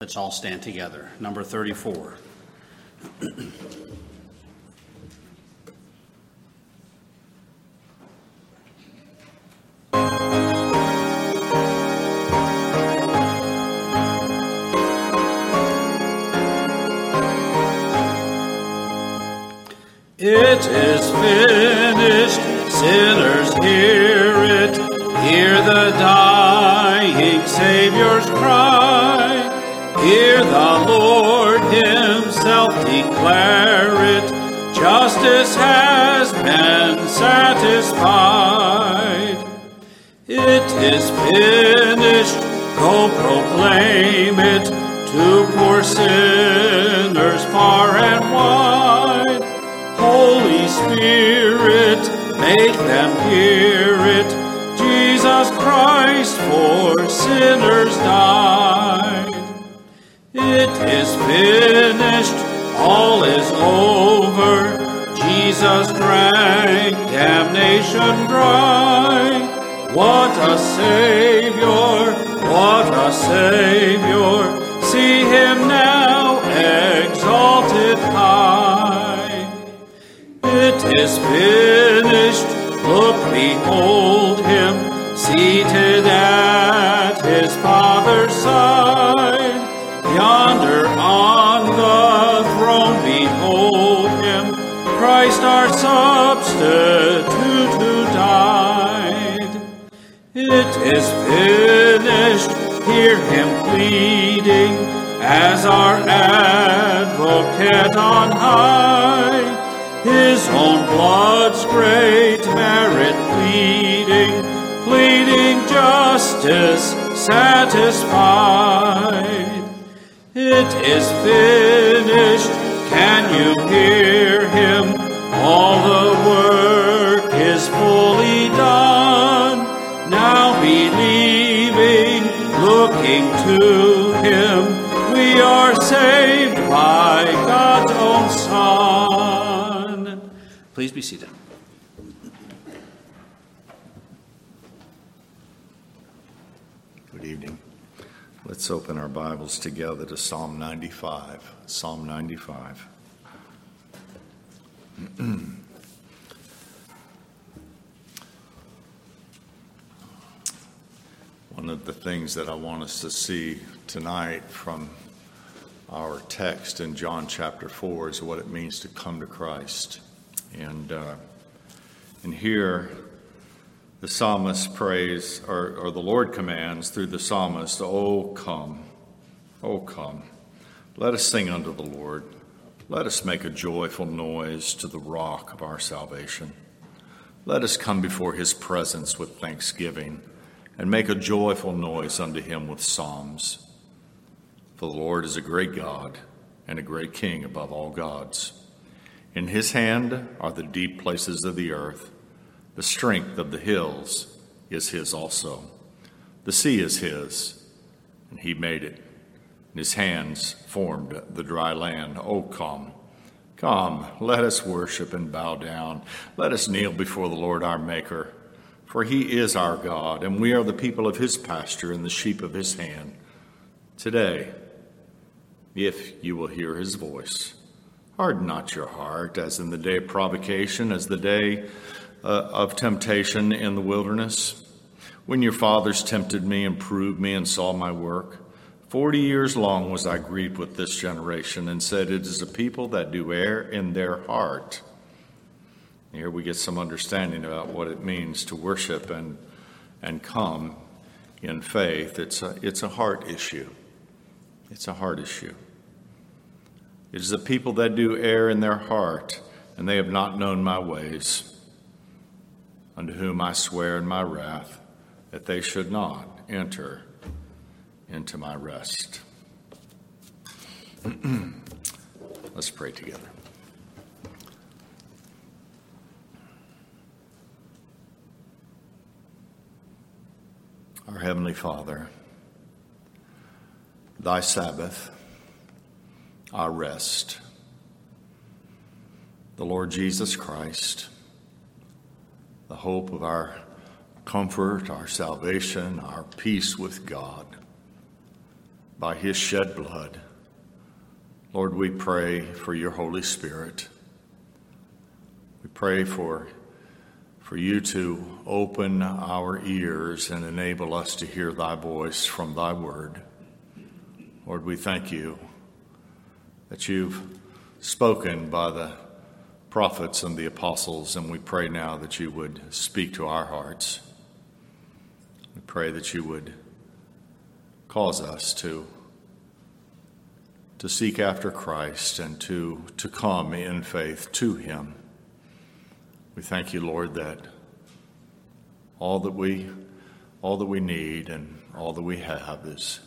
Let's all stand together. Number 34. It is finished, is finished, go proclaim it to poor sinners Savior, what a Savior. Advocate on high his own blood's great merit pleading, pleading justice satisfied. It is finished, Please be seated. Good evening. Let's open our Bibles together to Psalm 95. Psalm 95. One of the things that I want us to see tonight from our text in John chapter 4 is what it means to come to Christ. And, uh, and here, the psalmist prays, or, or the Lord commands through the psalmist, Oh, come, oh, come. Let us sing unto the Lord. Let us make a joyful noise to the rock of our salvation. Let us come before his presence with thanksgiving and make a joyful noise unto him with psalms. For the Lord is a great God and a great King above all gods. In his hand are the deep places of the earth. The strength of the hills is his also. The sea is his, and he made it. And his hands formed the dry land. Oh, come, come, let us worship and bow down. Let us kneel before the Lord our Maker. For he is our God, and we are the people of his pasture and the sheep of his hand. Today, if you will hear his voice, harden not your heart, as in the day of provocation, as the day uh, of temptation in the wilderness, when your fathers tempted me and proved me and saw my work. Forty years long was I grieved with this generation, and said, It is a people that do err in their heart. Here we get some understanding about what it means to worship and, and come in faith. It's a, it's a heart issue. It's a heart issue. It is the people that do err in their heart, and they have not known my ways, unto whom I swear in my wrath that they should not enter into my rest. Let's pray together. Our Heavenly Father, Thy Sabbath, our rest, the Lord Jesus Christ, the hope of our comfort, our salvation, our peace with God. by his shed blood. Lord, we pray for your Holy Spirit. We pray for, for you to open our ears and enable us to hear thy voice from thy word. Lord, we thank you that you've spoken by the prophets and the apostles, and we pray now that you would speak to our hearts. We pray that you would cause us to to seek after Christ and to, to come in faith to Him. We thank you, Lord, that all that we all that we need and all that we have is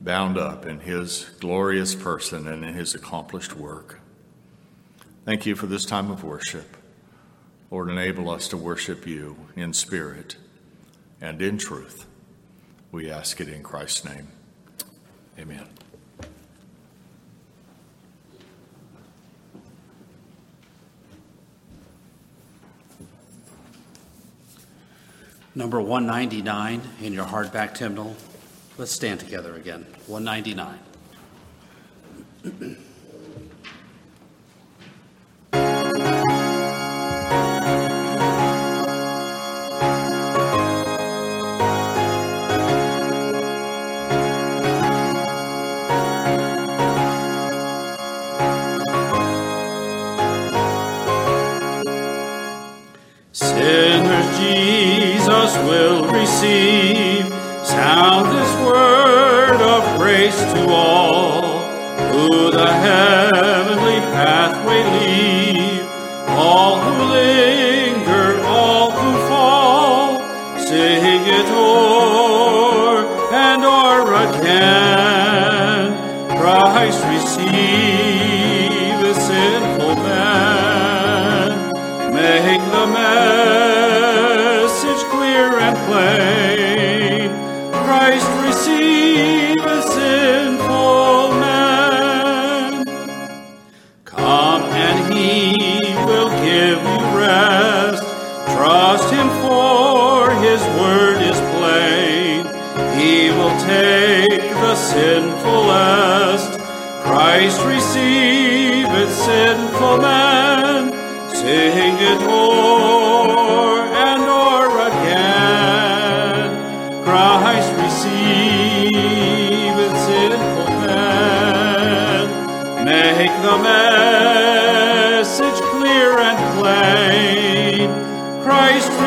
bound up in His glorious person and in His accomplished work. Thank you for this time of worship. Lord, enable us to worship you in spirit and in truth. We ask it in Christ's name. Amen. Number 199 in your hardback hymnal. Let's stand together again. 199.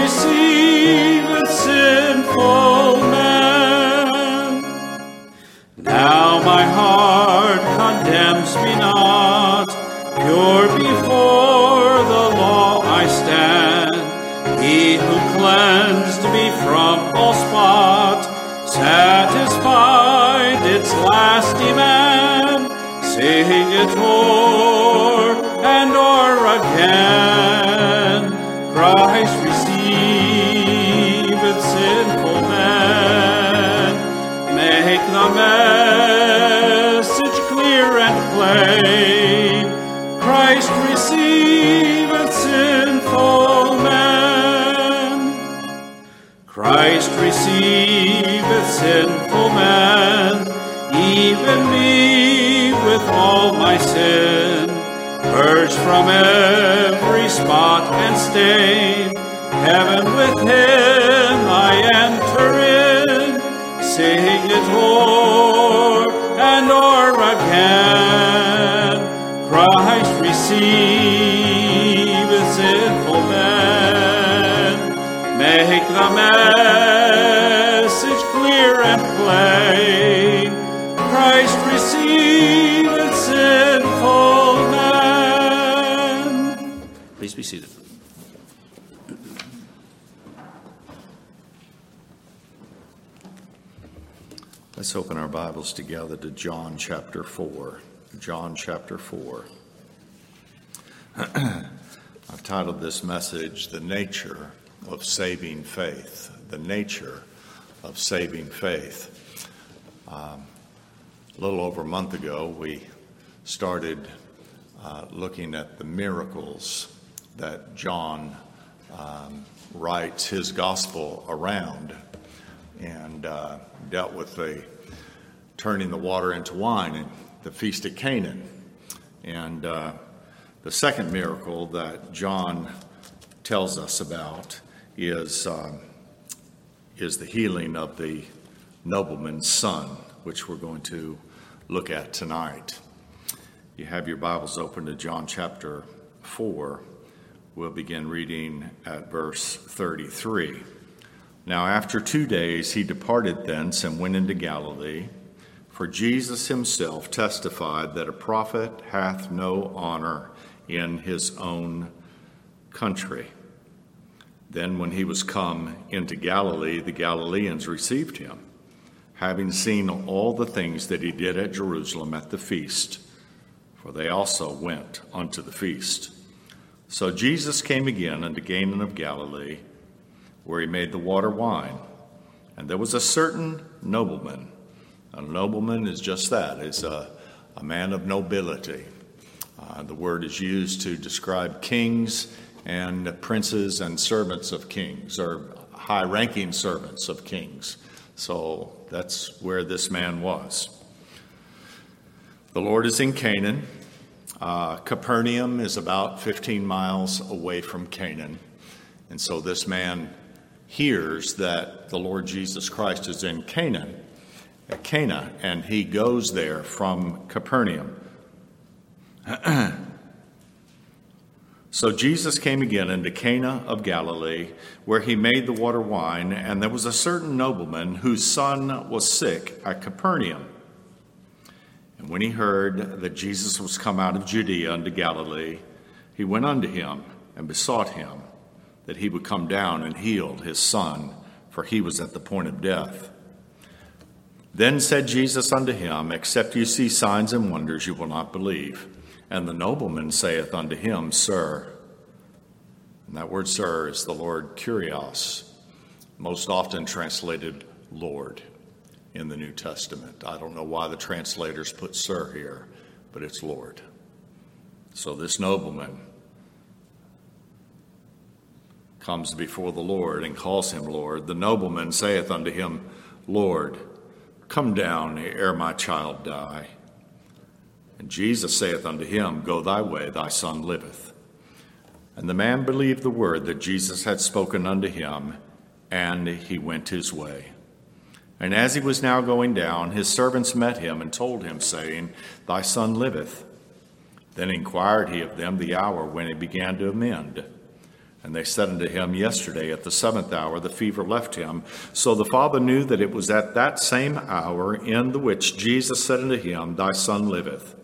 Let's John chapter 4. John chapter 4. I've titled this message, The Nature of Saving Faith. The Nature of Saving Faith. Um, a little over a month ago, we started uh, looking at the miracles that John um, writes his gospel around and uh, dealt with the turning the water into wine and the feast at Canaan. And uh, the second miracle that John tells us about is, um, is the healing of the nobleman's son, which we're going to look at tonight. You have your Bibles open to John chapter 4. We'll begin reading at verse 33. Now, after two days, he departed thence and went into Galilee. For Jesus himself testified that a prophet hath no honor in his own country. Then, when he was come into Galilee, the Galileans received him, having seen all the things that he did at Jerusalem at the feast, for they also went unto the feast. So Jesus came again unto Cana of Galilee, where he made the water wine. And there was a certain nobleman. A nobleman is just that, is a, a man of nobility. Uh, the word is used to describe kings and princes and servants of kings, or high ranking servants of kings. So that's where this man was. The Lord is in Canaan. Uh, Capernaum is about 15 miles away from Canaan. And so this man hears that the Lord Jesus Christ is in Canaan, Cana, and he goes there from Capernaum. so Jesus came again into Cana of Galilee, where he made the water wine, and there was a certain nobleman whose son was sick at Capernaum. And when he heard that Jesus was come out of Judea unto Galilee, he went unto him and besought him that he would come down and heal his son, for he was at the point of death. Then said Jesus unto him, Except you see signs and wonders, you will not believe. And the nobleman saith unto him, Sir. And that word, sir, is the Lord kurios, most often translated Lord in the New Testament. I don't know why the translators put sir here, but it's Lord. So this nobleman comes before the Lord and calls him Lord. The nobleman saith unto him, Lord, come down ere my child die. And Jesus saith unto him, Go thy way, thy son liveth. And the man believed the word that Jesus had spoken unto him, and he went his way. And as he was now going down, his servants met him and told him, saying, Thy son liveth. Then inquired he of them the hour when he began to amend. And they said unto him, Yesterday at the seventh hour the fever left him. So the father knew that it was at that same hour in the which Jesus said unto him, Thy son liveth.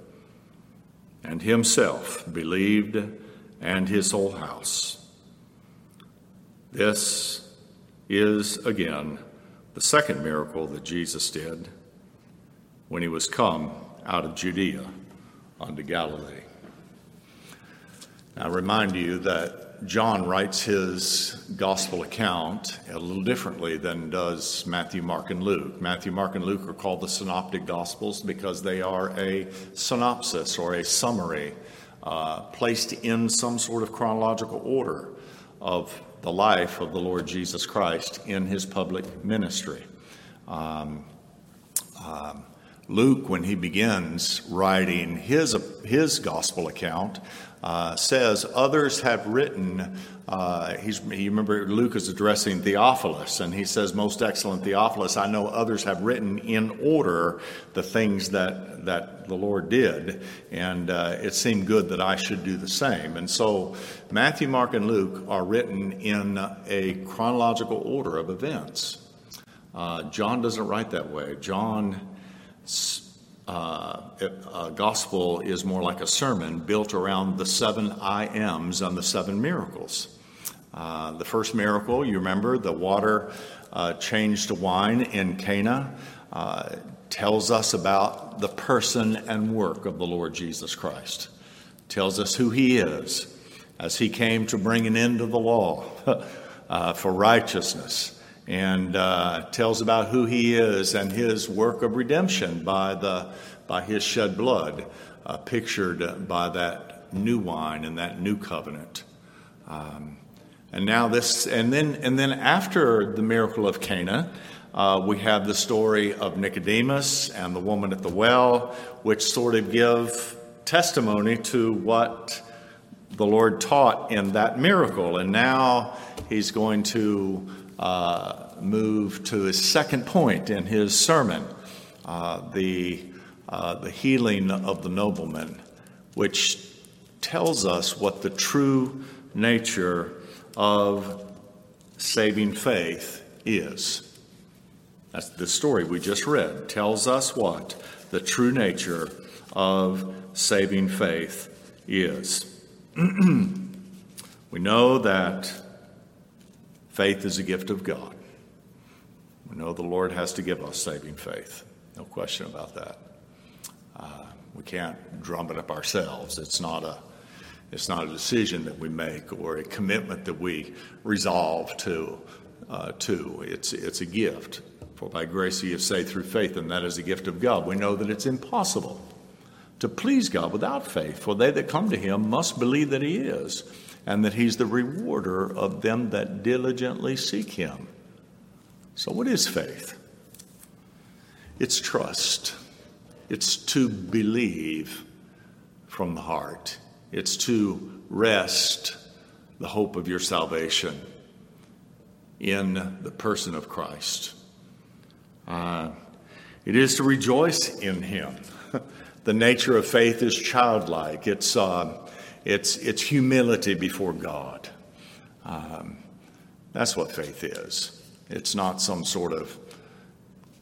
And himself believed, and his whole house. This is again the second miracle that Jesus did when he was come out of Judea unto Galilee. I remind you that John writes his gospel account a little differently than does Matthew, Mark, and Luke. Matthew, Mark, and Luke are called the synoptic gospels because they are a synopsis or a summary uh, placed in some sort of chronological order of the life of the Lord Jesus Christ in his public ministry. Um, Luke, when he begins writing his, his gospel account, uh, says, Others have written, uh, he's, you remember Luke is addressing Theophilus, and he says, Most excellent Theophilus, I know others have written in order the things that, that the Lord did, and uh, it seemed good that I should do the same. And so Matthew, Mark, and Luke are written in a chronological order of events. Uh, John doesn't write that way. John uh, a gospel is more like a sermon built around the seven I ams and the seven miracles. Uh, the first miracle, you remember, the water uh, changed to wine in Cana, uh, tells us about the person and work of the Lord Jesus Christ. Tells us who he is as he came to bring an end to the law uh, for righteousness and uh, tells about who he is and his work of redemption by, the, by his shed blood, uh, pictured by that new wine and that new covenant. Um, and now this, and then, and then after the miracle of Cana, uh, we have the story of Nicodemus and the woman at the well, which sort of give testimony to what the Lord taught in that miracle. And now he's going to uh, move to his second point in his sermon uh, the, uh, the healing of the nobleman, which tells us what the true nature of saving faith is. That's the story we just read, tells us what the true nature of saving faith is. we know that faith is a gift of God. We know the Lord has to give us saving faith. No question about that. Uh, we can't drum it up ourselves. It's not a it's not a decision that we make or a commitment that we resolve to. Uh, to it's it's a gift. For by grace ye have saved through faith, and that is a gift of God. We know that it's impossible to please God without faith. For they that come to him must believe that he is, and that he's the rewarder of them that diligently seek him. So, what is faith? It's trust, it's to believe from the heart, it's to rest the hope of your salvation in the person of Christ. Uh, it is to rejoice in him the nature of faith is childlike. It's, uh, it's, it's humility before God. Um, that's what faith is. It's not some sort of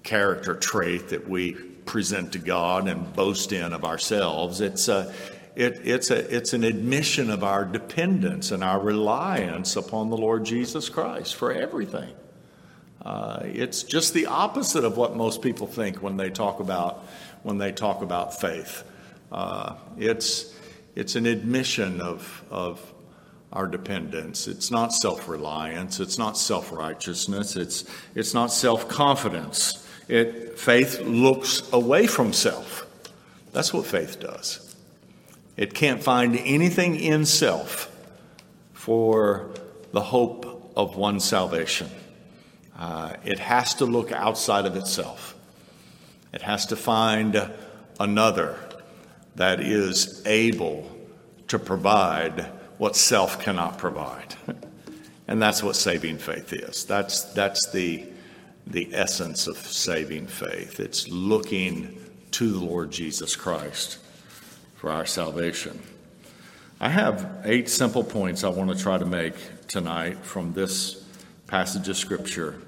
character trait that we present to God and boast in of ourselves. It's, a, it, it's, a, it's an admission of our dependence and our reliance upon the Lord Jesus Christ for everything. Uh, it's just the opposite of what most people think when they talk about when they talk about faith. Uh, it's, it's an admission of, of our dependence. It's not self reliance. It's not self righteousness. It's, it's not self confidence. It, faith looks away from self. That's what faith does. It can't find anything in self for the hope of one's salvation. Uh, it has to look outside of itself. It has to find another that is able to provide what self cannot provide. And that's what saving faith is. That's, that's the, the essence of saving faith. It's looking to the Lord Jesus Christ for our salvation. I have eight simple points I want to try to make tonight from this passage of Scripture.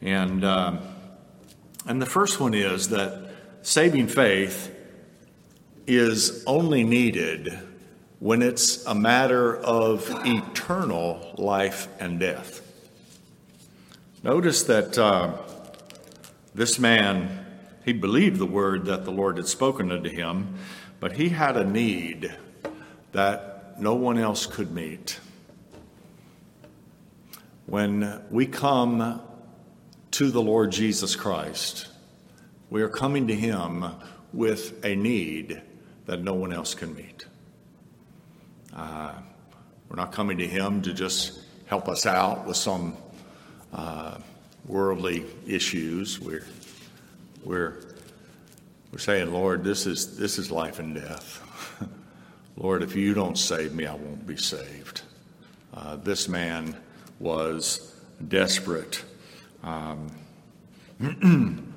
And. Um, and the first one is that saving faith is only needed when it's a matter of eternal life and death. Notice that uh, this man, he believed the word that the Lord had spoken unto him, but he had a need that no one else could meet. When we come to the Lord Jesus Christ. We are coming to Him with a need that no one else can meet. Uh, we're not coming to Him to just help us out with some uh, worldly issues. We're, we're, we're saying, Lord, this is, this is life and death. Lord, if you don't save me, I won't be saved. Uh, this man was desperate um,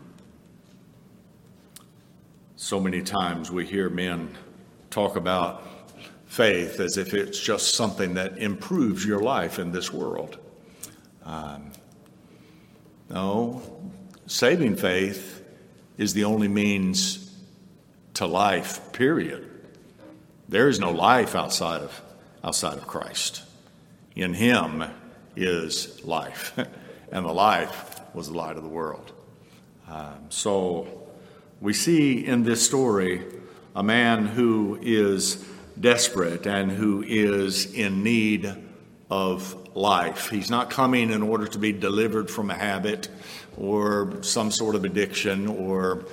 so many times we hear men talk about faith as if it's just something that improves your life in this world. Um, no, saving faith is the only means to life, period. There is no life outside of, outside of Christ. In Him is life. and the life was the light of the world. Um, so we see in this story a man who is desperate and who is in need of life. He's not coming in order to be delivered from a habit or some sort of addiction or,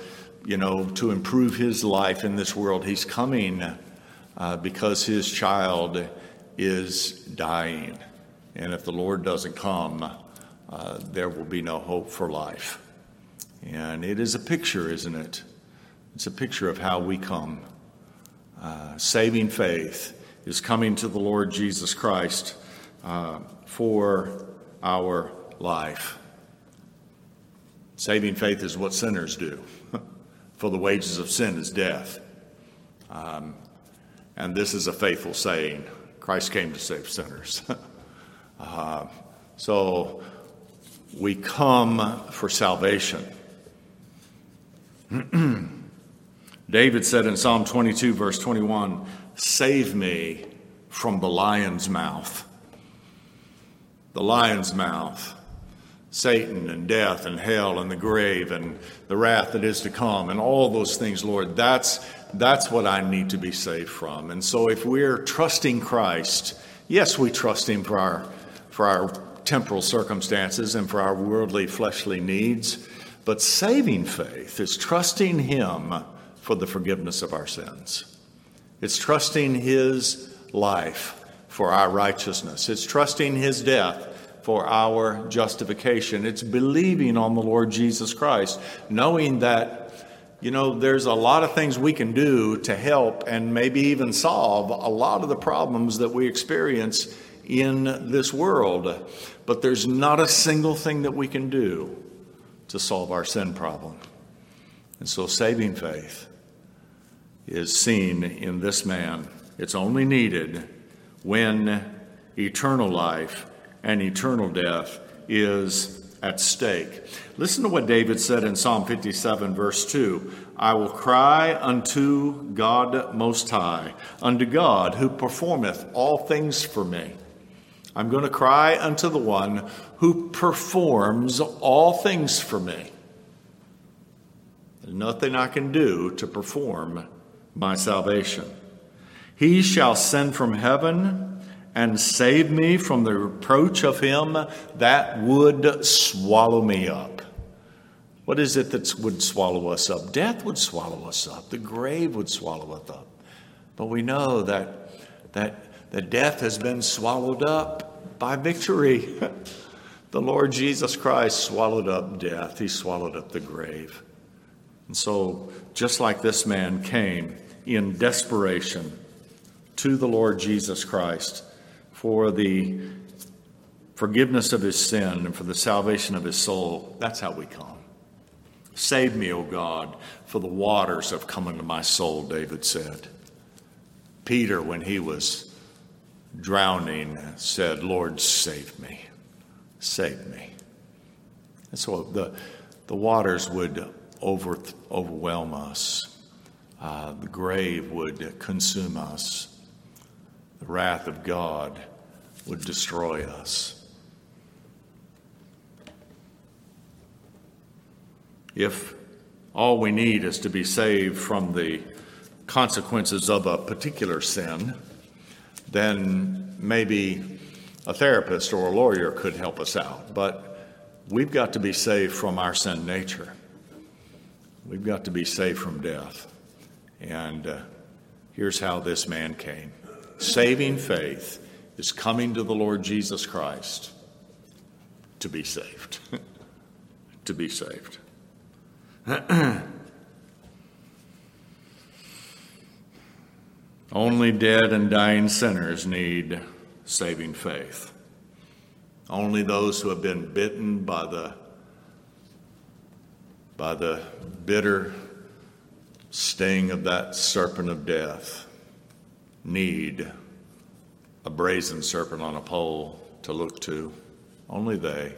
you know, to improve his life in this world. He's coming uh, because his child is dying. And if the Lord doesn't come, uh, there will be no hope for life. And it is a picture, isn't it? It's a picture of how we come. Uh, saving faith is coming to the Lord Jesus Christ uh, for our life. Saving faith is what sinners do, for the wages of sin is death. Um, and this is a faithful saying Christ came to save sinners. uh, so we come for salvation. David said in Psalm 22, verse 21, Save me from the lion's mouth. The lion's mouth. Satan and death and hell and the grave and the wrath that is to come and all those things, Lord, that's, that's what I need to be saved from. And so if we're trusting Christ, yes, we trust Him for our, for our temporal circumstances and for our worldly, fleshly needs, but saving faith is trusting Him for the forgiveness of our sins. It's trusting His life for our righteousness. It's trusting His death for our justification. It's believing on the Lord Jesus Christ, knowing that, you know, there's a lot of things we can do to help and maybe even solve a lot of the problems that we experience in this world. But there's not a single thing that we can do to solve our sin problem. And so saving faith is seen in this man. It's only needed when eternal life and eternal death is at stake. Listen to what David said in Psalm 57, verse 2 I will cry unto God Most High, unto God who performeth all things for me. I'm going to cry unto the one who performs all things for me. There's nothing I can do to perform my salvation. He shall send from heaven and save me from the reproach of him that would swallow me up. What is it that would swallow us up? Death would swallow us up. The grave would swallow us up. But we know that, that, that death has been swallowed up by victory. the Lord Jesus Christ swallowed up death, He swallowed up the grave. And so, just like this man came in desperation to the Lord Jesus Christ, for the forgiveness of his sin and for the salvation of his soul. That's how we come. Save me, O God, for the waters have come into my soul, David said. Peter, when he was drowning, said, Lord, save me. Save me. And so the, the waters would over, overwhelm us, uh, the grave would consume us the wrath of God would destroy us. If all we need is to be saved from the consequences of a particular sin, then maybe a therapist or a lawyer could help us out. But we've got to be saved from our sin nature. We've got to be saved from death. And uh, here's how this man came saving faith is coming to the Lord Jesus Christ to be saved. to be saved. Only dead and dying sinners need saving faith. Only those who have been bitten by the by the bitter sting of that serpent of death need a brazen serpent on a pole to look to. Only they.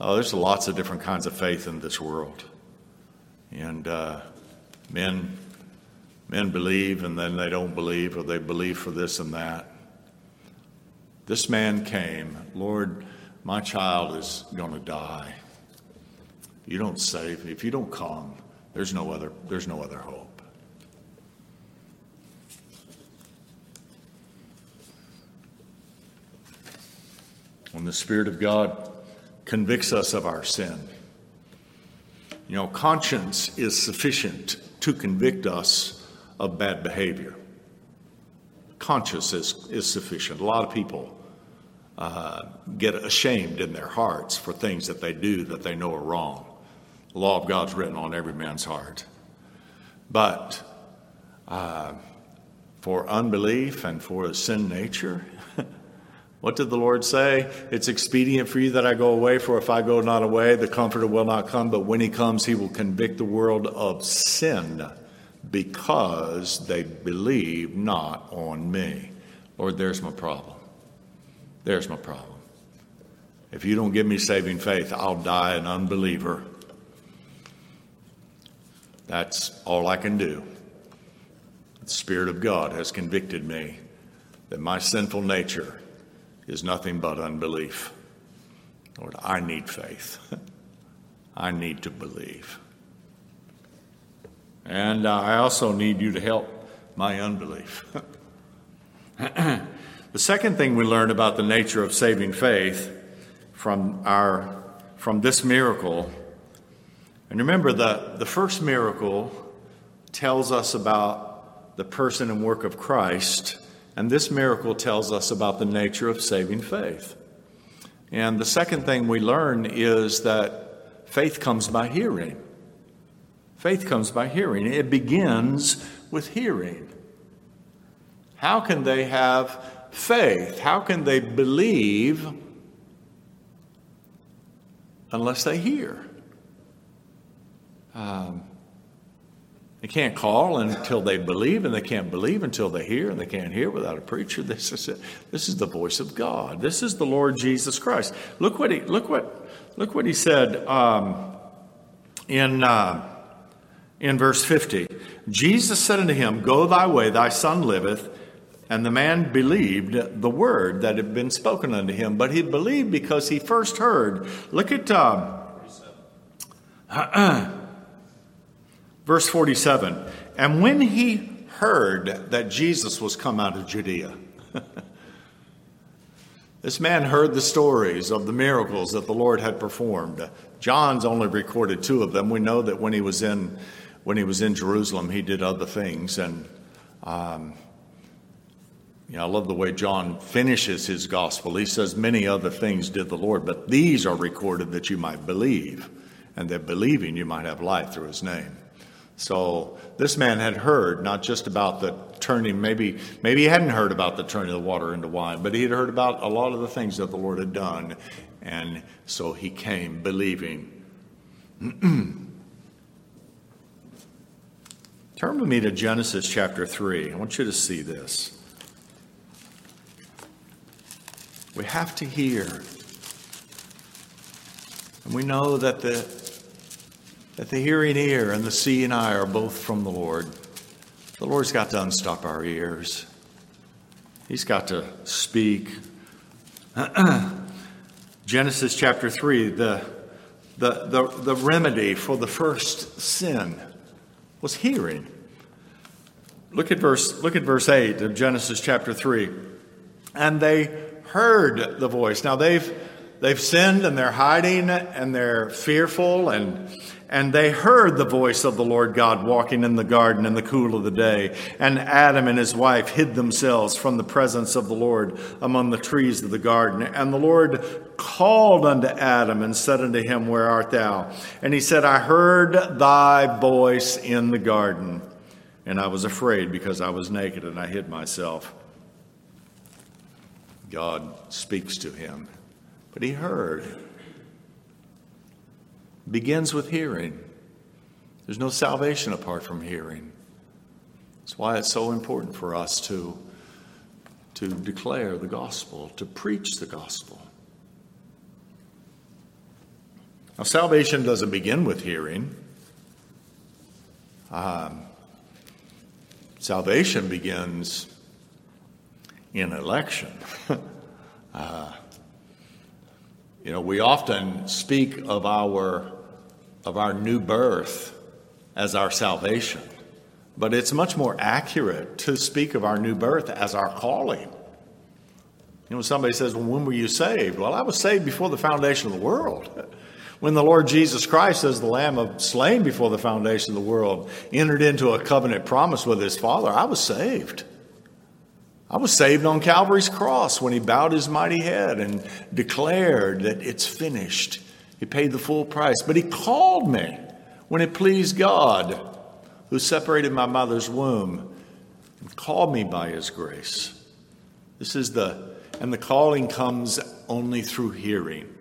Oh, there's lots of different kinds of faith in this world. And uh, men, men believe and then they don't believe, or they believe for this and that. This man came, Lord, my child is going to die. You don't save, if you don't come, there's no other, there's no other hope. when the Spirit of God convicts us of our sin. You know, conscience is sufficient to convict us of bad behavior. Conscience is, is sufficient. A lot of people uh, get ashamed in their hearts for things that they do that they know are wrong. The law of God's written on every man's heart. But uh, for unbelief and for a sin nature, what did the Lord say? It's expedient for you that I go away, for if I go not away, the Comforter will not come. But when he comes, he will convict the world of sin because they believe not on me. Lord, there's my problem. There's my problem. If you don't give me saving faith, I'll die an unbeliever. That's all I can do. The Spirit of God has convicted me that my sinful nature is nothing but unbelief. Lord, I need faith. I need to believe. And uh, I also need you to help my unbelief. the second thing we learn about the nature of saving faith from, our, from this miracle, and remember the, the first miracle tells us about the person and work of Christ, and this miracle tells us about the nature of saving faith. And the second thing we learn is that faith comes by hearing. Faith comes by hearing. It begins with hearing. How can they have faith? How can they believe unless they hear? Um, they can't call until they believe, and they can't believe until they hear, and they can't hear without a preacher. This is it. This is the voice of God. This is the Lord Jesus Christ. Look what he look what look what he said um, in. Uh, in verse 50. Jesus said unto him, Go thy way, thy son liveth. And the man believed the word that had been spoken unto him, but he believed because he first heard. Look at uh, verse 47. And when he heard that Jesus was come out of Judea, this man heard the stories of the miracles that the Lord had performed. John's only recorded two of them. We know that when he was in when he was in Jerusalem, he did other things. And, um, you know, I love the way John finishes his gospel. He says, Many other things did the Lord, but these are recorded that you might believe, and that believing you might have life through his name. So this man had heard not just about the turning, maybe, maybe he hadn't heard about the turning of the water into wine, but he had heard about a lot of the things that the Lord had done. And so he came believing. Turn with me to Genesis chapter 3. I want you to see this. We have to hear. And we know that the, that the hearing ear and the seeing eye are both from the Lord. The Lord's got to unstop our ears, He's got to speak. Genesis chapter 3, the, the, the, the remedy for the first sin was hearing. Look at verse, look at verse 8 of Genesis chapter 3. And they heard the voice. Now they've, they've sinned and they're hiding and they're fearful and, and they heard the voice of the Lord God walking in the garden in the cool of the day. And Adam and his wife hid themselves from the presence of the Lord among the trees of the garden. And the Lord called unto Adam and said unto him, Where art thou? And he said, I heard thy voice in the garden and I was afraid because I was naked and I hid myself. God speaks to him, but he heard. Begins with hearing. There's no salvation apart from hearing. That's why it's so important for us to, to declare the gospel, to preach the gospel. Now, salvation doesn't begin with hearing. Um, Salvation begins in election. uh, you know, we often speak of our of our new birth as our salvation, but it's much more accurate to speak of our new birth as our calling. You know, somebody says, "Well, when were you saved?" Well, I was saved before the foundation of the world. When the Lord Jesus Christ, as the Lamb of slain before the foundation of the world, entered into a covenant promise with his Father, I was saved. I was saved on Calvary's cross when he bowed his mighty head and declared that it's finished. He paid the full price, but he called me. when it pleased God, who separated my mother's womb and called me by his grace. This is the, and the calling comes only through hearing.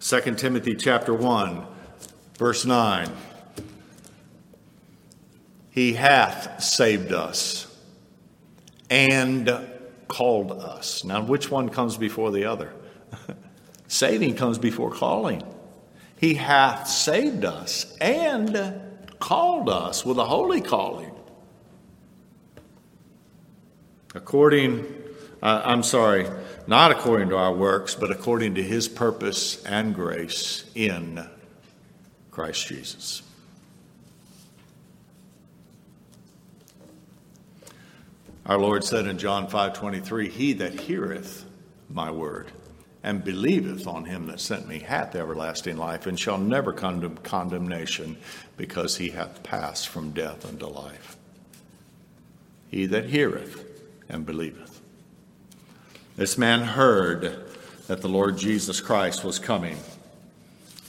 2 Timothy chapter 1, verse 9. He hath saved us and called us. Now, which one comes before the other? Saving comes before calling. He hath saved us and called us with a holy calling. According, uh, I'm sorry, not according to our works, but according to his purpose and grace in Christ Jesus. Our Lord said in John 5:23, "He that heareth my word and believeth on him that sent me hath everlasting life and shall never come to condemnation because he hath passed from death unto life." He that heareth and believeth. This man heard that the Lord Jesus Christ was coming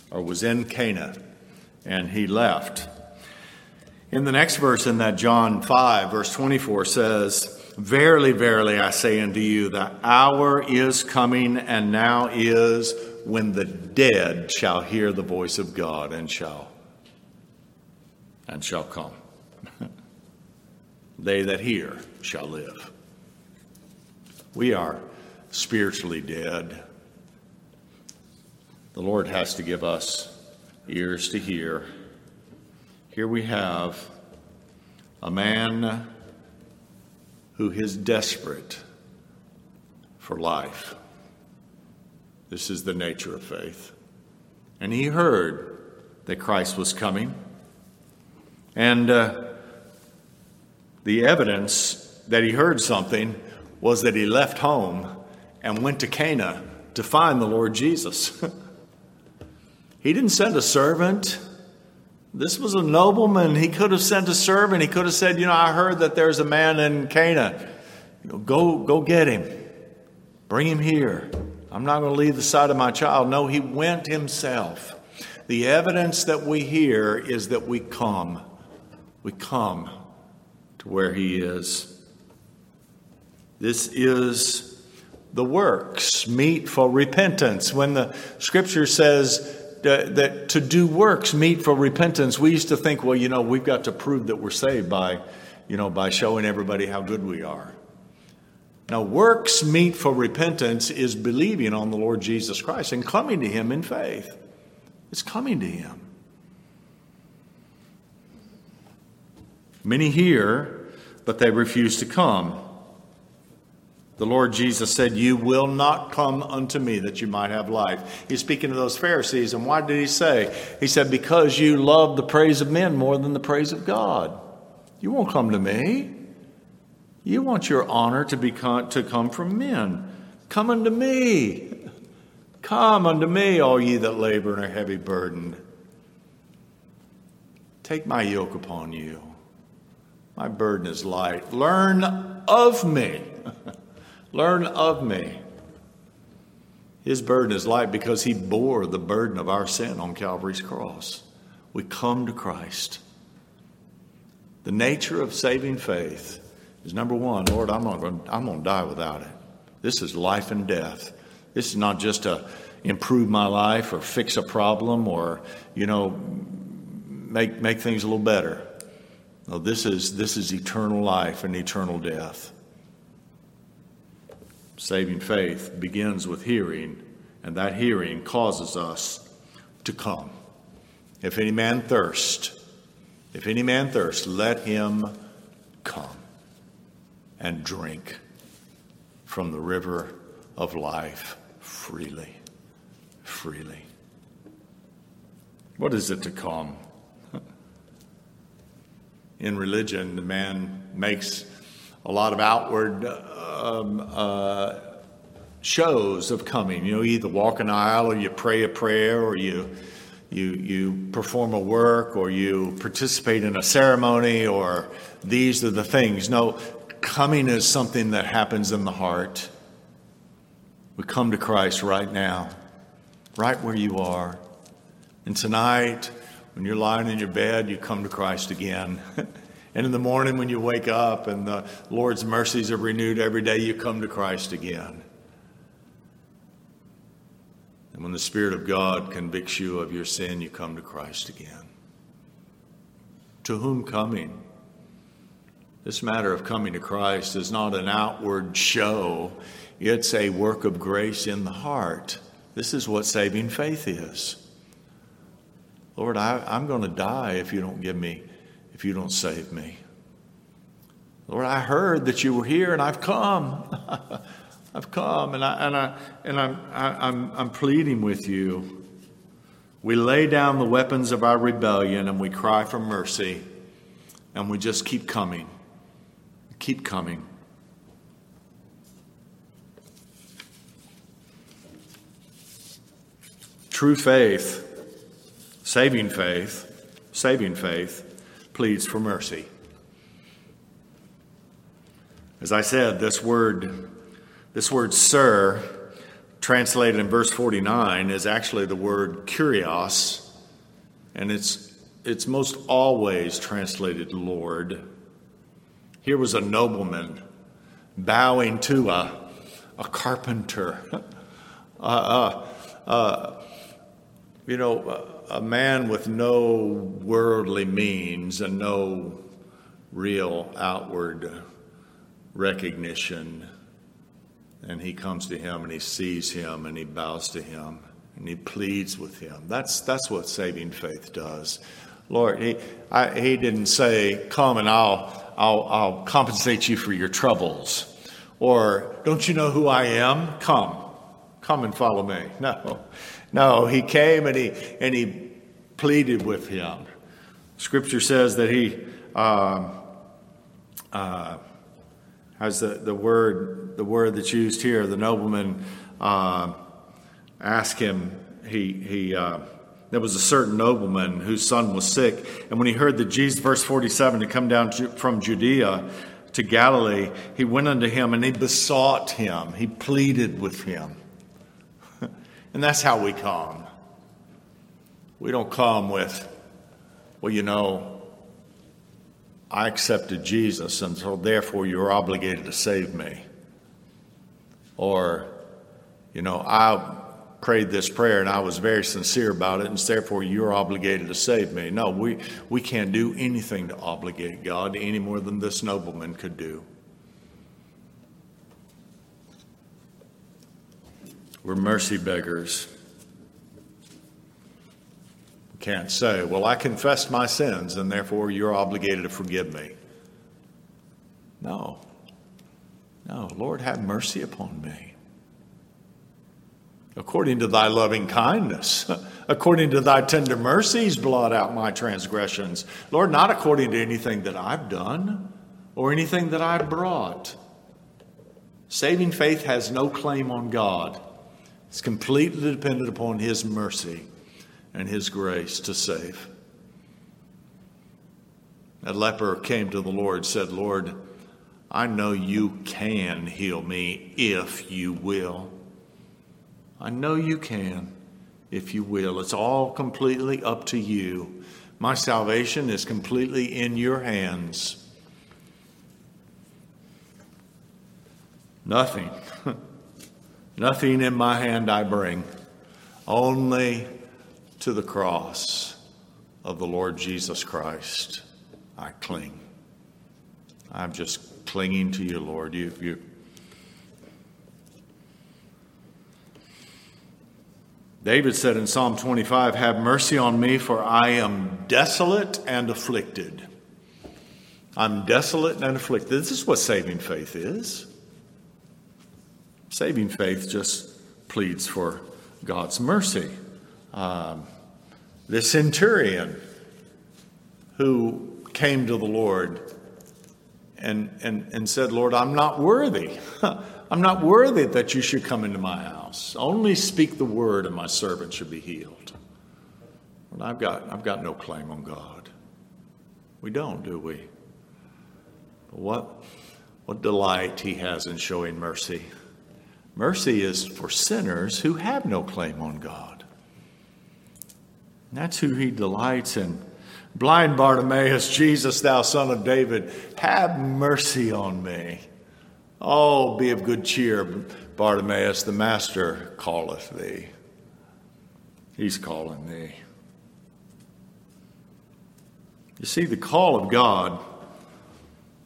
or was in Cana and he left in the next verse, in that John 5, verse 24, says, Verily, verily, I say unto you, the hour is coming, and now is when the dead shall hear the voice of God and shall and shall come. they that hear shall live. We are spiritually dead. The Lord has to give us ears to hear here we have a man who is desperate for life. This is the nature of faith. And he heard that Christ was coming. And uh, the evidence that he heard something was that he left home and went to Cana to find the Lord Jesus. he didn't send a servant. This was a nobleman. He could have sent a servant. He could have said, You know, I heard that there's a man in Cana. You know, go, go get him. Bring him here. I'm not going to leave the side of my child. No, he went himself. The evidence that we hear is that we come. We come to where he is. This is the works, meet for repentance. When the scripture says, that to do works meet for repentance, we used to think, well, you know, we've got to prove that we're saved by, you know, by showing everybody how good we are. Now, works meet for repentance is believing on the Lord Jesus Christ and coming to Him in faith. It's coming to Him. Many hear, but they refuse to come. The Lord Jesus said, You will not come unto me that you might have life. He's speaking to those Pharisees, and why did he say? He said, Because you love the praise of men more than the praise of God. You won't come to me. You want your honor to, be con- to come from men. Come unto me. Come unto me, all ye that labor and are heavy burdened. Take my yoke upon you. My burden is light. Learn of me. Learn of me. His burden is light because he bore the burden of our sin on Calvary's cross. We come to Christ. The nature of saving faith is number one, Lord, I'm not going I'm going to die without it. This is life and death. This is not just to improve my life or fix a problem or, you know, make make things a little better. No, this is this is eternal life and eternal death. Saving faith begins with hearing, and that hearing causes us to come. If any man thirst, if any man thirst, let him come and drink from the river of life freely. Freely. What is it to come? In religion, the man makes a lot of outward um, uh, shows of coming. You know, either walk an aisle or you pray a prayer or you you you perform a work or you participate in a ceremony or these are the things. No, coming is something that happens in the heart. We come to Christ right now, right where you are. And tonight, when you're lying in your bed, you come to Christ again. and in the morning, when you wake up and the Lord's mercies are renewed every day, you come to Christ again. And when the Spirit of God convicts you of your sin, you come to Christ again. To whom coming? This matter of coming to Christ is not an outward show, it's a work of grace in the heart. This is what saving faith is. Lord, I, am going to die if you don't give me, if you don't save me. Lord, I heard that you were here and I've come. I've come and, I, and, I, and I'm, I, I'm, I'm pleading with you. We lay down the weapons of our rebellion and we cry for mercy and we just keep coming. Keep coming. True faith, saving faith, saving faith pleads for mercy. As I said, this word, this word sir, translated in verse 49, is actually the word kurios, and it's, it's most always translated Lord. Here was a nobleman bowing to a, a carpenter. uh, uh, uh, you know, a man with no worldly means and no real outward recognition. And he comes to him and he sees him and he bows to him and he pleads with him. That's, that's what saving faith does. Lord, he, I, he didn't say, Come and I'll, I'll, I'll compensate you for your troubles. Or, Don't you know who I am? Come. Come and follow me. No. No, he came and he, and he pleaded with him. Scripture says that he uh, uh, has the, the word the word that's used here. The nobleman uh, asked him. He he. Uh, there was a certain nobleman whose son was sick, and when he heard that Jesus, verse forty-seven, had come down from Judea to Galilee, he went unto him and he besought him. He pleaded with him. And that's how we come. We don't come with, well, you know, I accepted Jesus, and so therefore you're obligated to save me. Or, you know, I prayed this prayer and I was very sincere about it, and therefore you're obligated to save me. No, we, we can't do anything to obligate God any more than this nobleman could do. We're mercy beggars. Can't say, Well, I confessed my sins, and therefore you're obligated to forgive me. No. No, Lord, have mercy upon me. According to thy loving kindness, according to thy tender mercies, blot out my transgressions. Lord, not according to anything that I've done or anything that I've brought. Saving faith has no claim on God. It's completely dependent upon His mercy and His grace to save. That leper came to the Lord, said, Lord, I know you can heal me if you will. I know you can if you will. It's all completely up to you. My salvation is completely in your hands. Nothing Nothing in my hand I bring, only to the cross of the Lord Jesus Christ I cling. I'm just clinging to you, Lord. You, you, David said in Psalm 25, Have mercy on me, for I am desolate and afflicted. I'm desolate and afflicted. This is what saving faith is. Saving faith just pleads for God's mercy. Um, the centurion who came to the Lord and, and, and said, Lord, I'm not worthy. I'm not worthy that you should come into my house. Only speak the word, and my servant should be healed. Well, I've got, I've got no claim on God. We don't, do we? What, what delight he has in showing mercy. Mercy is for sinners who have no claim on God. That's who he delights in. Blind Bartimaeus, Jesus, thou son of David, have mercy on me. Oh, be of good cheer, Bartimaeus, the Master calleth thee. He's calling thee. You see, the call of God,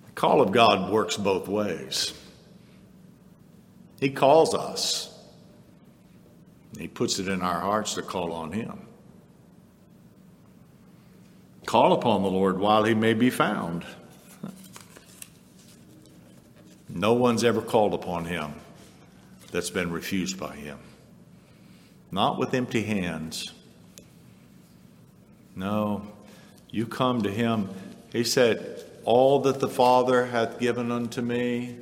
the call of God works both ways. He calls us. He puts it in our hearts to call on Him. Call upon the Lord while he may be found. No one's ever called upon him that's been refused by him. Not with empty hands. No, you come to him. He said, All that the Father hath given unto me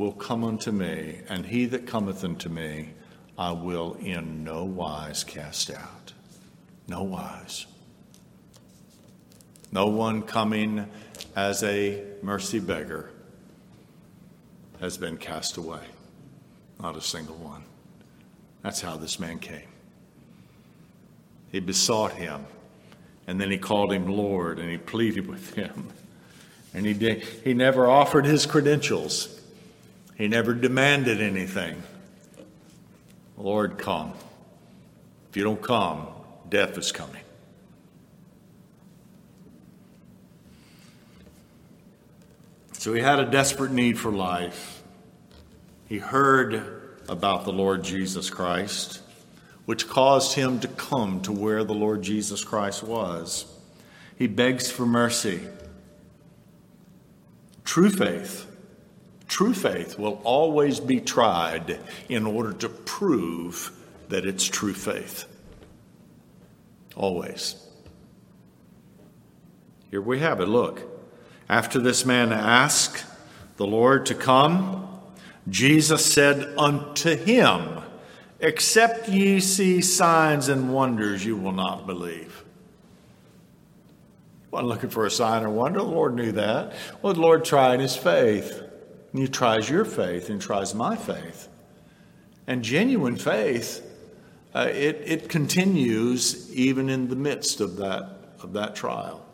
will come unto me, and he that cometh unto me I will in no wise cast out. No wise. No one coming as a mercy beggar has been cast away. Not a single one. That's how this man came. He besought him, and then he called him Lord, and he pleaded with him. And he, did, he never offered his credentials, he never demanded anything. Lord, come. If you don't come, death is coming. So he had a desperate need for life. He heard about the Lord Jesus Christ, which caused him to come to where the Lord Jesus Christ was. He begs for mercy. True faith, true faith will always be tried in order to prove that it's true faith. Always. Here we have it. Look. After this man asked the Lord to come, Jesus said unto him, Except ye see signs and wonders, you will not believe. Wasn't looking for a sign or wonder. The Lord knew that. Well, the Lord tried his faith. And he tries your faith and tries my faith. And genuine faith, uh, it, it continues even in the midst of that, of that trial.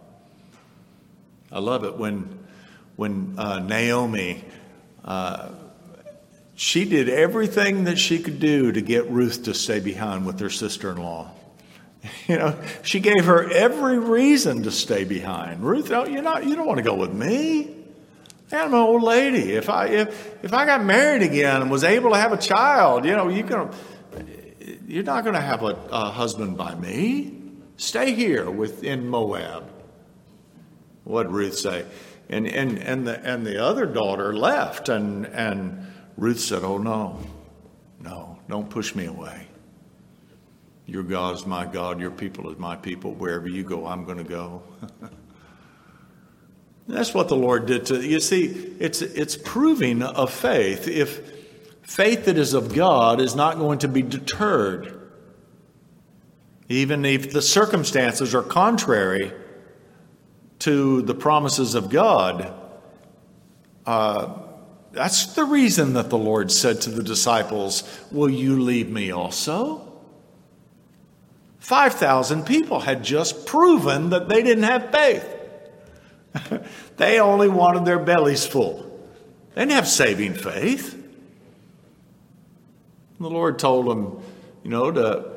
I love it when, when uh, Naomi, uh, she did everything that she could do to get Ruth to stay behind with her sister in law. You know, she gave her every reason to stay behind. Ruth, oh, you're not, you don't want to go with me. I'm an old lady. If I if if I got married again and was able to have a child, you know, you can you're not going to have a, a husband by me. Stay here within Moab. What Ruth say? And, and, and, the, and the other daughter left, and, and Ruth said, Oh, no, no, don't push me away. Your God is my God, your people is my people. Wherever you go, I'm going to go. That's what the Lord did to you. See, it's it's proving of faith. If faith that is of God is not going to be deterred, even if the circumstances are contrary to the promises of God, uh, that's the reason that the Lord said to the disciples, Will you leave me also? 5,000 people had just proven that they didn't have faith. they only wanted their bellies full. They didn't have saving faith. And The Lord told them, you know, to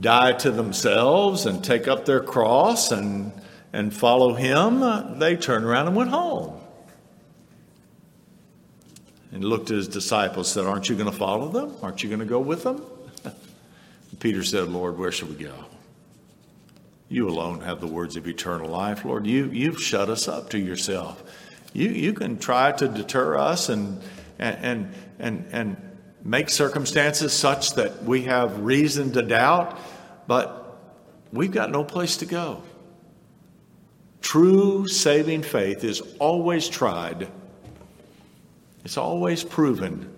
die to themselves and take up their cross and and follow him, they turned around and went home. And looked at his disciples said, Aren't you going to follow them? Aren't you going to go with them? Peter said, Lord, where shall we go? You alone have the words of eternal life. Lord, you, you've shut us up to yourself. You, you can try to deter us and, and, and, and make circumstances such that we have reason to doubt, but we've got no place to go. True saving faith is always tried, it's always proven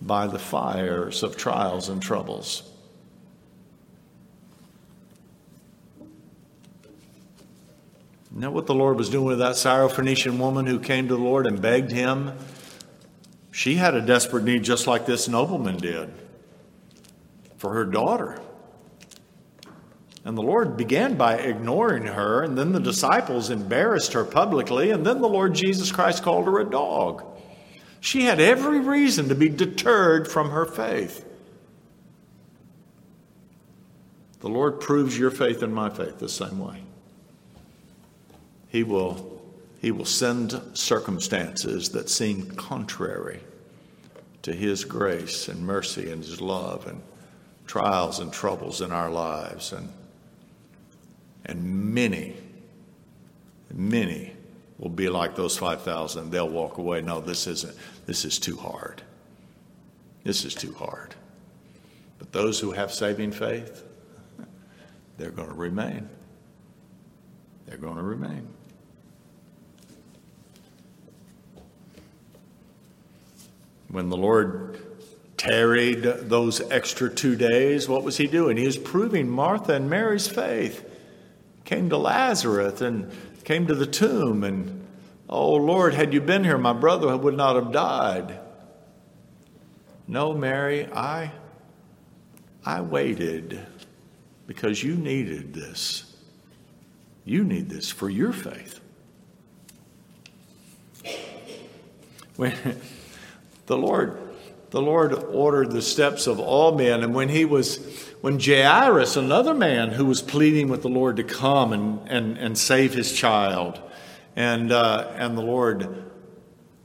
by the fires of trials and troubles. Isn't that what the Lord was doing with that Syrophoenician woman who came to the Lord and begged him? She had a desperate need just like this nobleman did for her daughter. And the Lord began by ignoring her, and then the disciples embarrassed her publicly, and then the Lord Jesus Christ called her a dog. She had every reason to be deterred from her faith. The Lord proves your faith and my faith the same way. He will, he will send circumstances that seem contrary to His grace and mercy and His love and trials and troubles in our lives. And, and many, many will be like those 5,000. They'll walk away. No, this isn't, this is too hard. This is too hard. But those who have saving faith, they're going to remain. They're going to remain. When the Lord tarried those extra two days, what was he doing? He was proving Martha and Mary's faith. Came to Lazarus and came to the tomb, and oh Lord, had you been here, my brother would not have died. No, Mary, I I waited because you needed this. You need this for your faith. When the Lord the Lord ordered the steps of all men, and when he was when Jairus, another man who was pleading with the Lord to come and, and, and save his child, and uh, and the Lord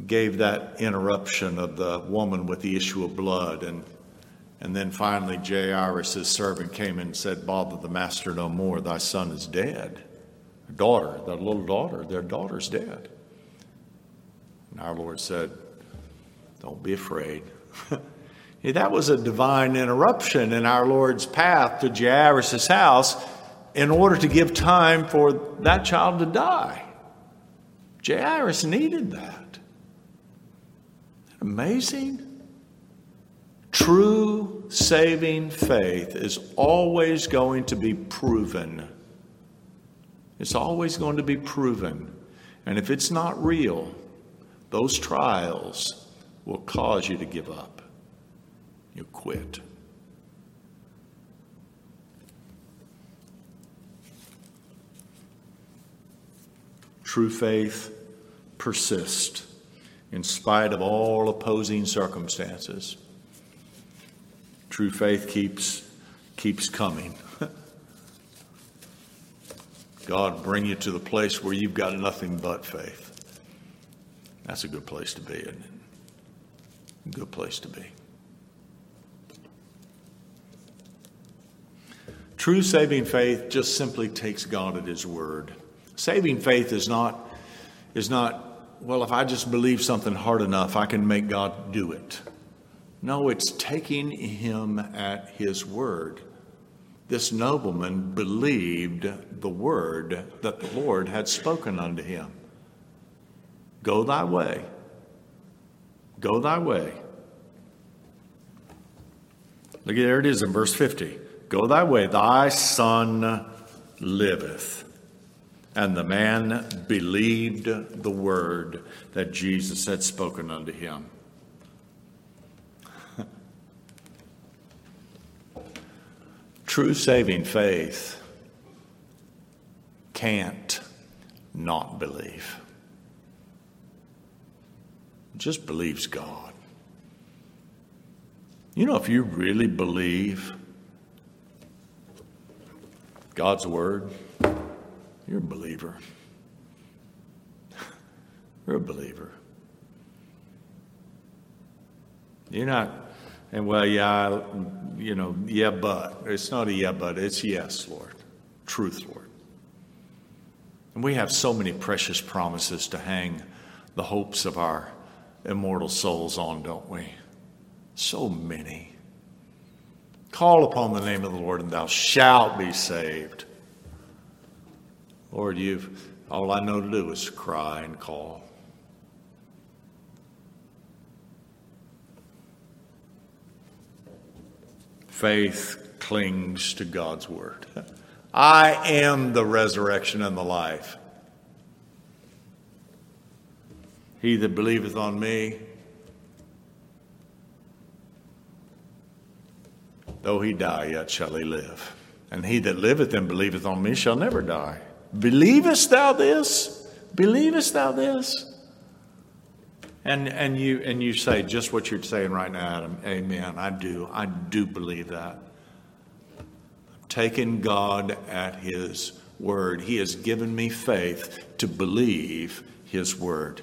gave that interruption of the woman with the issue of blood and and then finally, Jairus' servant came and said, Bother the master no more, thy son is dead. Daughter, that little daughter, their daughter's dead. And our Lord said, Don't be afraid. that was a divine interruption in our Lord's path to Jairus' house in order to give time for that child to die. Jairus needed that. Amazing. True saving faith is always going to be proven. It's always going to be proven. And if it's not real, those trials will cause you to give up. You quit. True faith persists in spite of all opposing circumstances. True faith keeps keeps coming. God bring you to the place where you've got nothing but faith. That's a good place to be, isn't it? Good place to be. True saving faith just simply takes God at His word. Saving faith is not, is not, well, if I just believe something hard enough, I can make God do it. No, it's taking him at his word. This nobleman believed the word that the Lord had spoken unto him. Go thy way. Go thy way. Look, there it is in verse 50. Go thy way, thy son liveth. And the man believed the word that Jesus had spoken unto him. True saving faith can't not believe. Just believes God. You know, if you really believe God's word, you're a believer. You're a believer. You're not and well, yeah, you know, yeah, but. It's not a yeah, but. It's yes, Lord. Truth, Lord. And we have so many precious promises to hang the hopes of our immortal souls on, don't we? So many. Call upon the name of the Lord and thou shalt be saved. Lord, you've all I know to do is cry and call. faith clings to God's word. I am the resurrection and the life. He that believeth on me, though he die, yet shall he live. and he that liveth and believeth on me shall never die. Believest thou this? Believest thou this? And and you and you say just what you're saying right now, Adam. Amen. I do. I do believe that. I'm taking God at his word. He has given me faith to believe his word.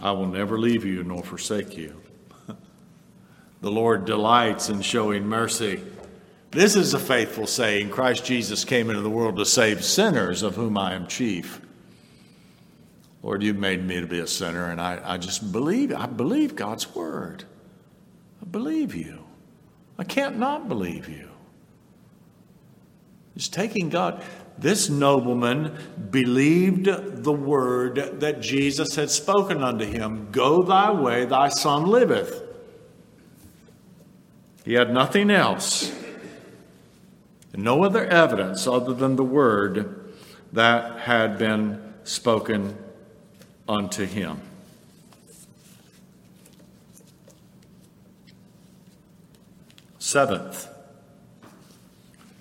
I will never leave you nor forsake you. the Lord delights in showing mercy. This is a faithful saying Christ Jesus came into the world to save sinners, of whom I am chief. Lord, you've made me to be a sinner, and I, I just believe, I believe God's word. I believe you. I can't not believe you. It's taking God. This nobleman believed the word that Jesus had spoken unto him Go thy way, thy son liveth. He had nothing else, no other evidence other than the word that had been spoken unto him. Seventh,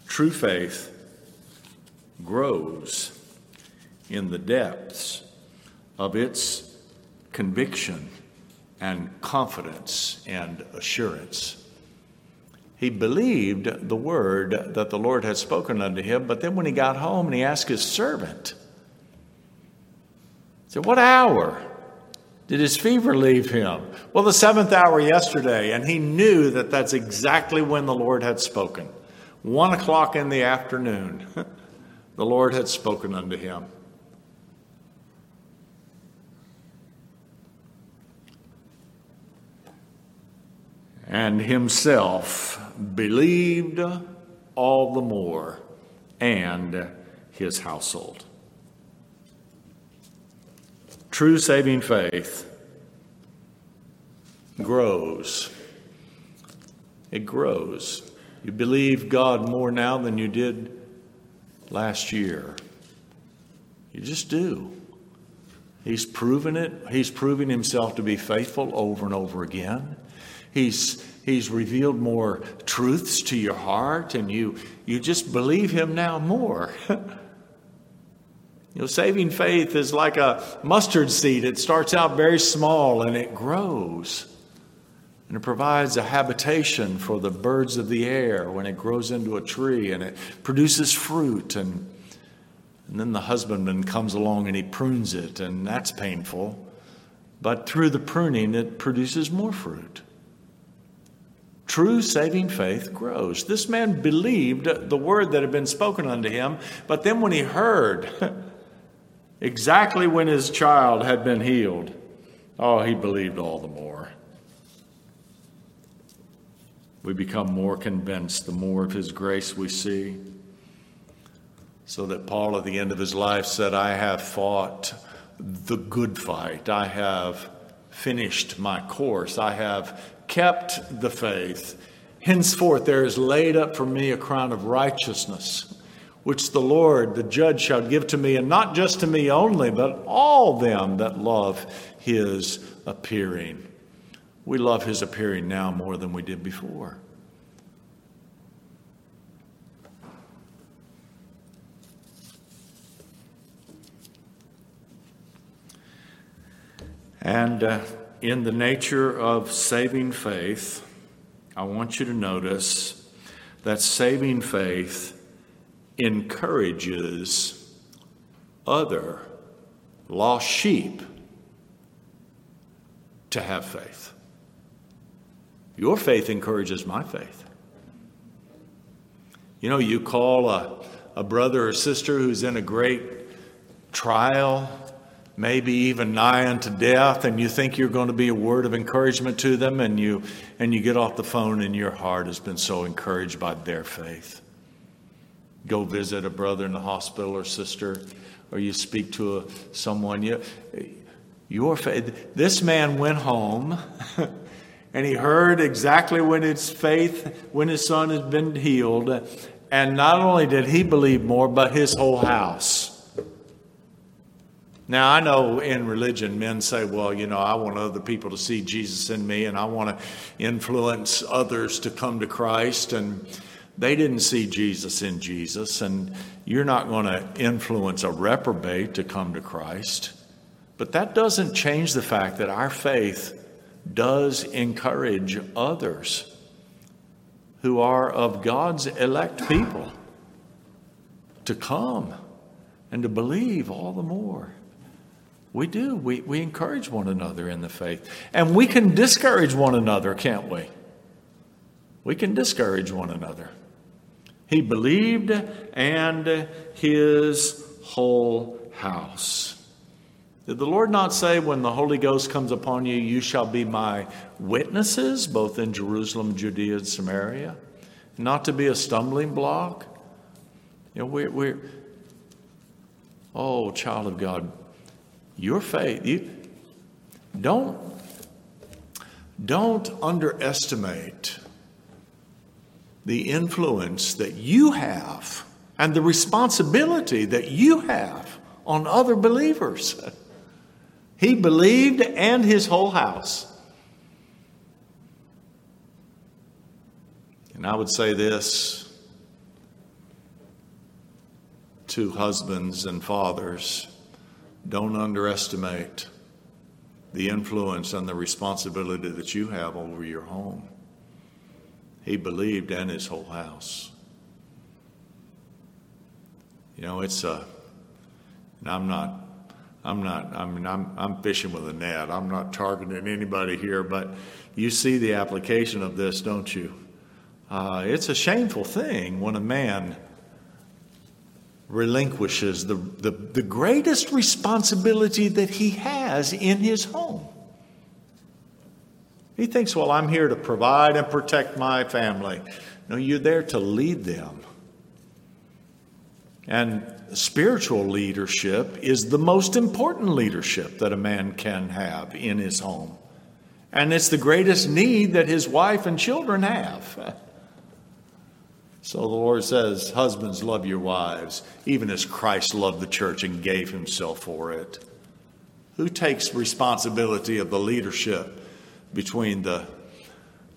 true faith grows in the depths of its conviction and confidence and assurance. He believed the word that the Lord had spoken unto him, but then when he got home and he asked his servant, he said, What hour did his fever leave him? Well, the seventh hour yesterday, and he knew that that's exactly when the Lord had spoken. One o'clock in the afternoon. the Lord had spoken unto him. And himself believed all the more, and his household. True saving faith grows. It grows. You believe God more now than you did last year. You just do. He's proven it. He's proving himself to be faithful over and over again. He's he's revealed more truths to your heart and you you just believe him now more. you know, saving faith is like a mustard seed. It starts out very small and it grows. And it provides a habitation for the birds of the air when it grows into a tree and it produces fruit. And, and then the husbandman comes along and he prunes it, and that's painful. But through the pruning, it produces more fruit. True saving faith grows. This man believed the word that had been spoken unto him, but then when he heard exactly when his child had been healed, oh, he believed all the more we become more convinced the more of His grace we see. So that Paul, at the end of his life, said, I have fought the good fight. I have finished my course. I have kept the faith. Henceforth, there is laid up for me a crown of righteousness, which the Lord, the judge, shall give to me, and not just to me only, but all them that love his appearing. We love his appearing now more than we did before. And uh, in the nature of saving faith, I want you to notice that saving faith encourages other lost sheep to have faith. Your faith encourages my faith. You know, you call a, a brother or sister who's in a great trial, maybe even nigh unto death, and you think you're going to be a word of encouragement to them, and you, and you get off the phone and your heart has been so encouraged by their faith. Go visit a brother in the hospital or sister, or you speak to a, someone. You, your faith. This man went home. and he heard exactly when his faith, when his son had been healed. And not only did he believe more, but his whole house. Now, I know in religion, men say, well, you know, I want other people to see Jesus in me and I want to influence others to come to Christ. And they didn't see Jesus in Jesus. And you're not going to influence a reprobate to come to Christ. But that doesn't change the fact that our faith does encourage others who are of God's elect people to come and to believe all the more. We do. We, we encourage one another in the faith. And we can discourage one another, can't we? We can discourage one another. He believed and his whole house. Did the Lord not say, when the Holy Ghost comes upon you, you shall be my witnesses, both in Jerusalem, Judea, and Samaria? Not to be a stumbling block? You know, we're, we're oh, child of God, your faith, you don't don't underestimate the influence that you have and the responsibility that you have on other believers. He believed and his whole house. And I would say this to husbands and fathers don't underestimate the influence and the responsibility that you have over your home. He believed and his whole house. You know, it's a, and I'm not, I'm not, I mean, I'm, I'm fishing with a net. I'm not targeting anybody here, but you see the application of this, don't you? Uh, it's a shameful thing when a man relinquishes the, the, the greatest responsibility that he has in his home. He thinks, well, I'm here to provide and protect my family. No, you're there to lead them. And spiritual leadership is the most important leadership that a man can have in his home. And it's the greatest need that his wife and children have. So the Lord says, Husbands, love your wives, even as Christ loved the church and gave himself for it. Who takes responsibility of the leadership between, the,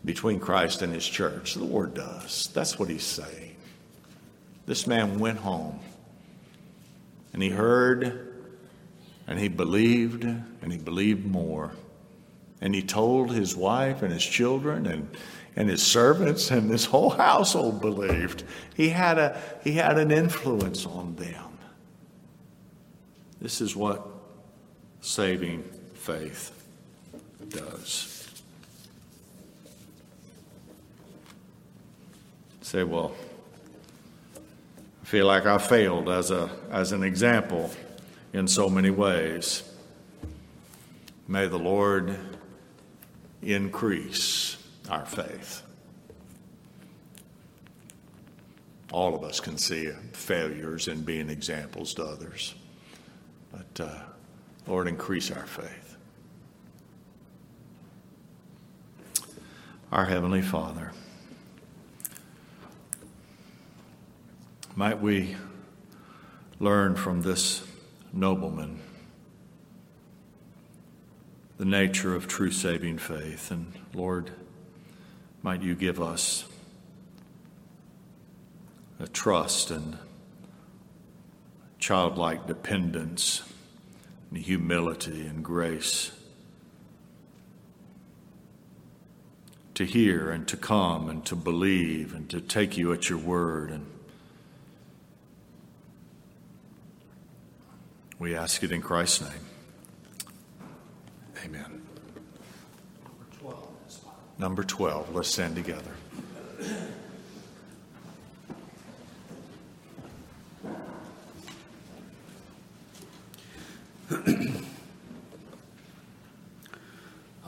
between Christ and his church? The Lord does. That's what he's saying. This man went home and he heard and he believed and he believed more. And he told his wife and his children and and his servants and his whole household believed. He had, a, he had an influence on them. This is what saving faith does. Say, well, feel like I failed as, a, as an example in so many ways. May the Lord increase our faith. All of us can see failures in being examples to others. But uh, Lord, increase our faith. Our Heavenly Father, might we learn from this nobleman the nature of true saving faith. And Lord, might you give us a trust and childlike dependence and humility and grace to hear and to come and to believe and to take you at your word and we ask it in Christ's name amen number 12. Let's stand together.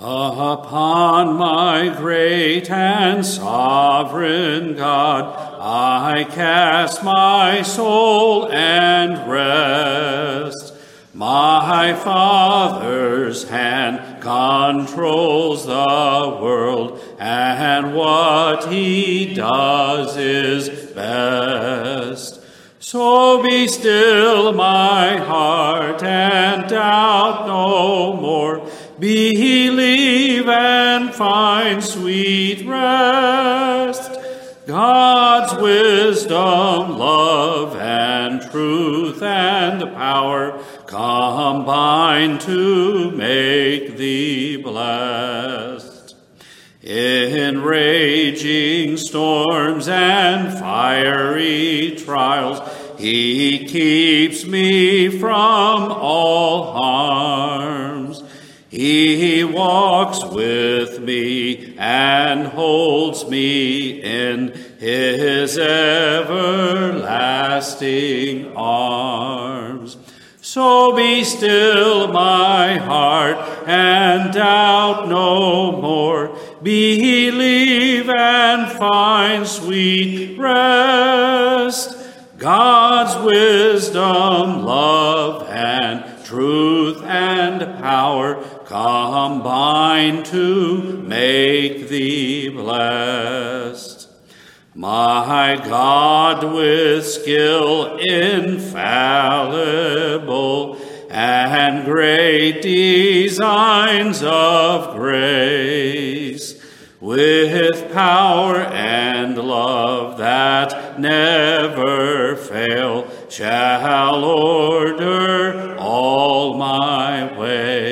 Upon my great and sovereign God, I cast my soul and rest. My Father's hand controls the world, and what he does is best. So be still my heart and doubt no more. Believe and find sweet rest. God's wisdom, love, and truth and power combine to make thee blessed. In raging storms and fiery trials, he keeps me from all harms. He walks with me and holds me in his everlasting arms. So be still my heart and doubt no more. Believe and find sweet rest. God's wisdom, love, and truth and power combine to make thee blessed. My God with skill infallible and great designs of grace, with power and love that never fail, shall order all my ways.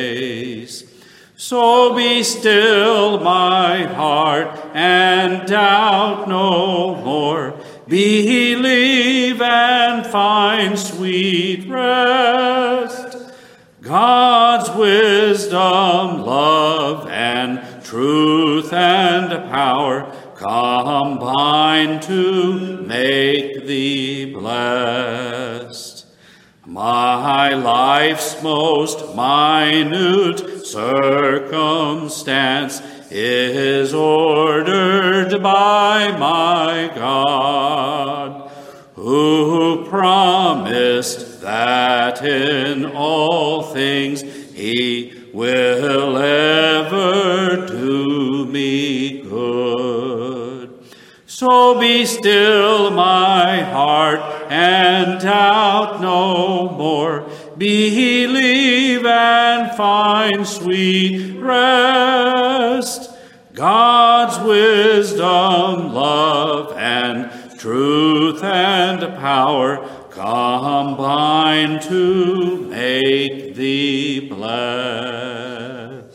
So be still my heart and doubt no more. Believe and find sweet rest. God's wisdom, love, and truth and power combine to make thee blessed. My life's most minute circumstance is ordered by my God, who promised that in all things he will ever do me good. So be still my heart and doubt no more. Believe and find sweet rest. God's wisdom, love, and truth and power combine to make thee blessed.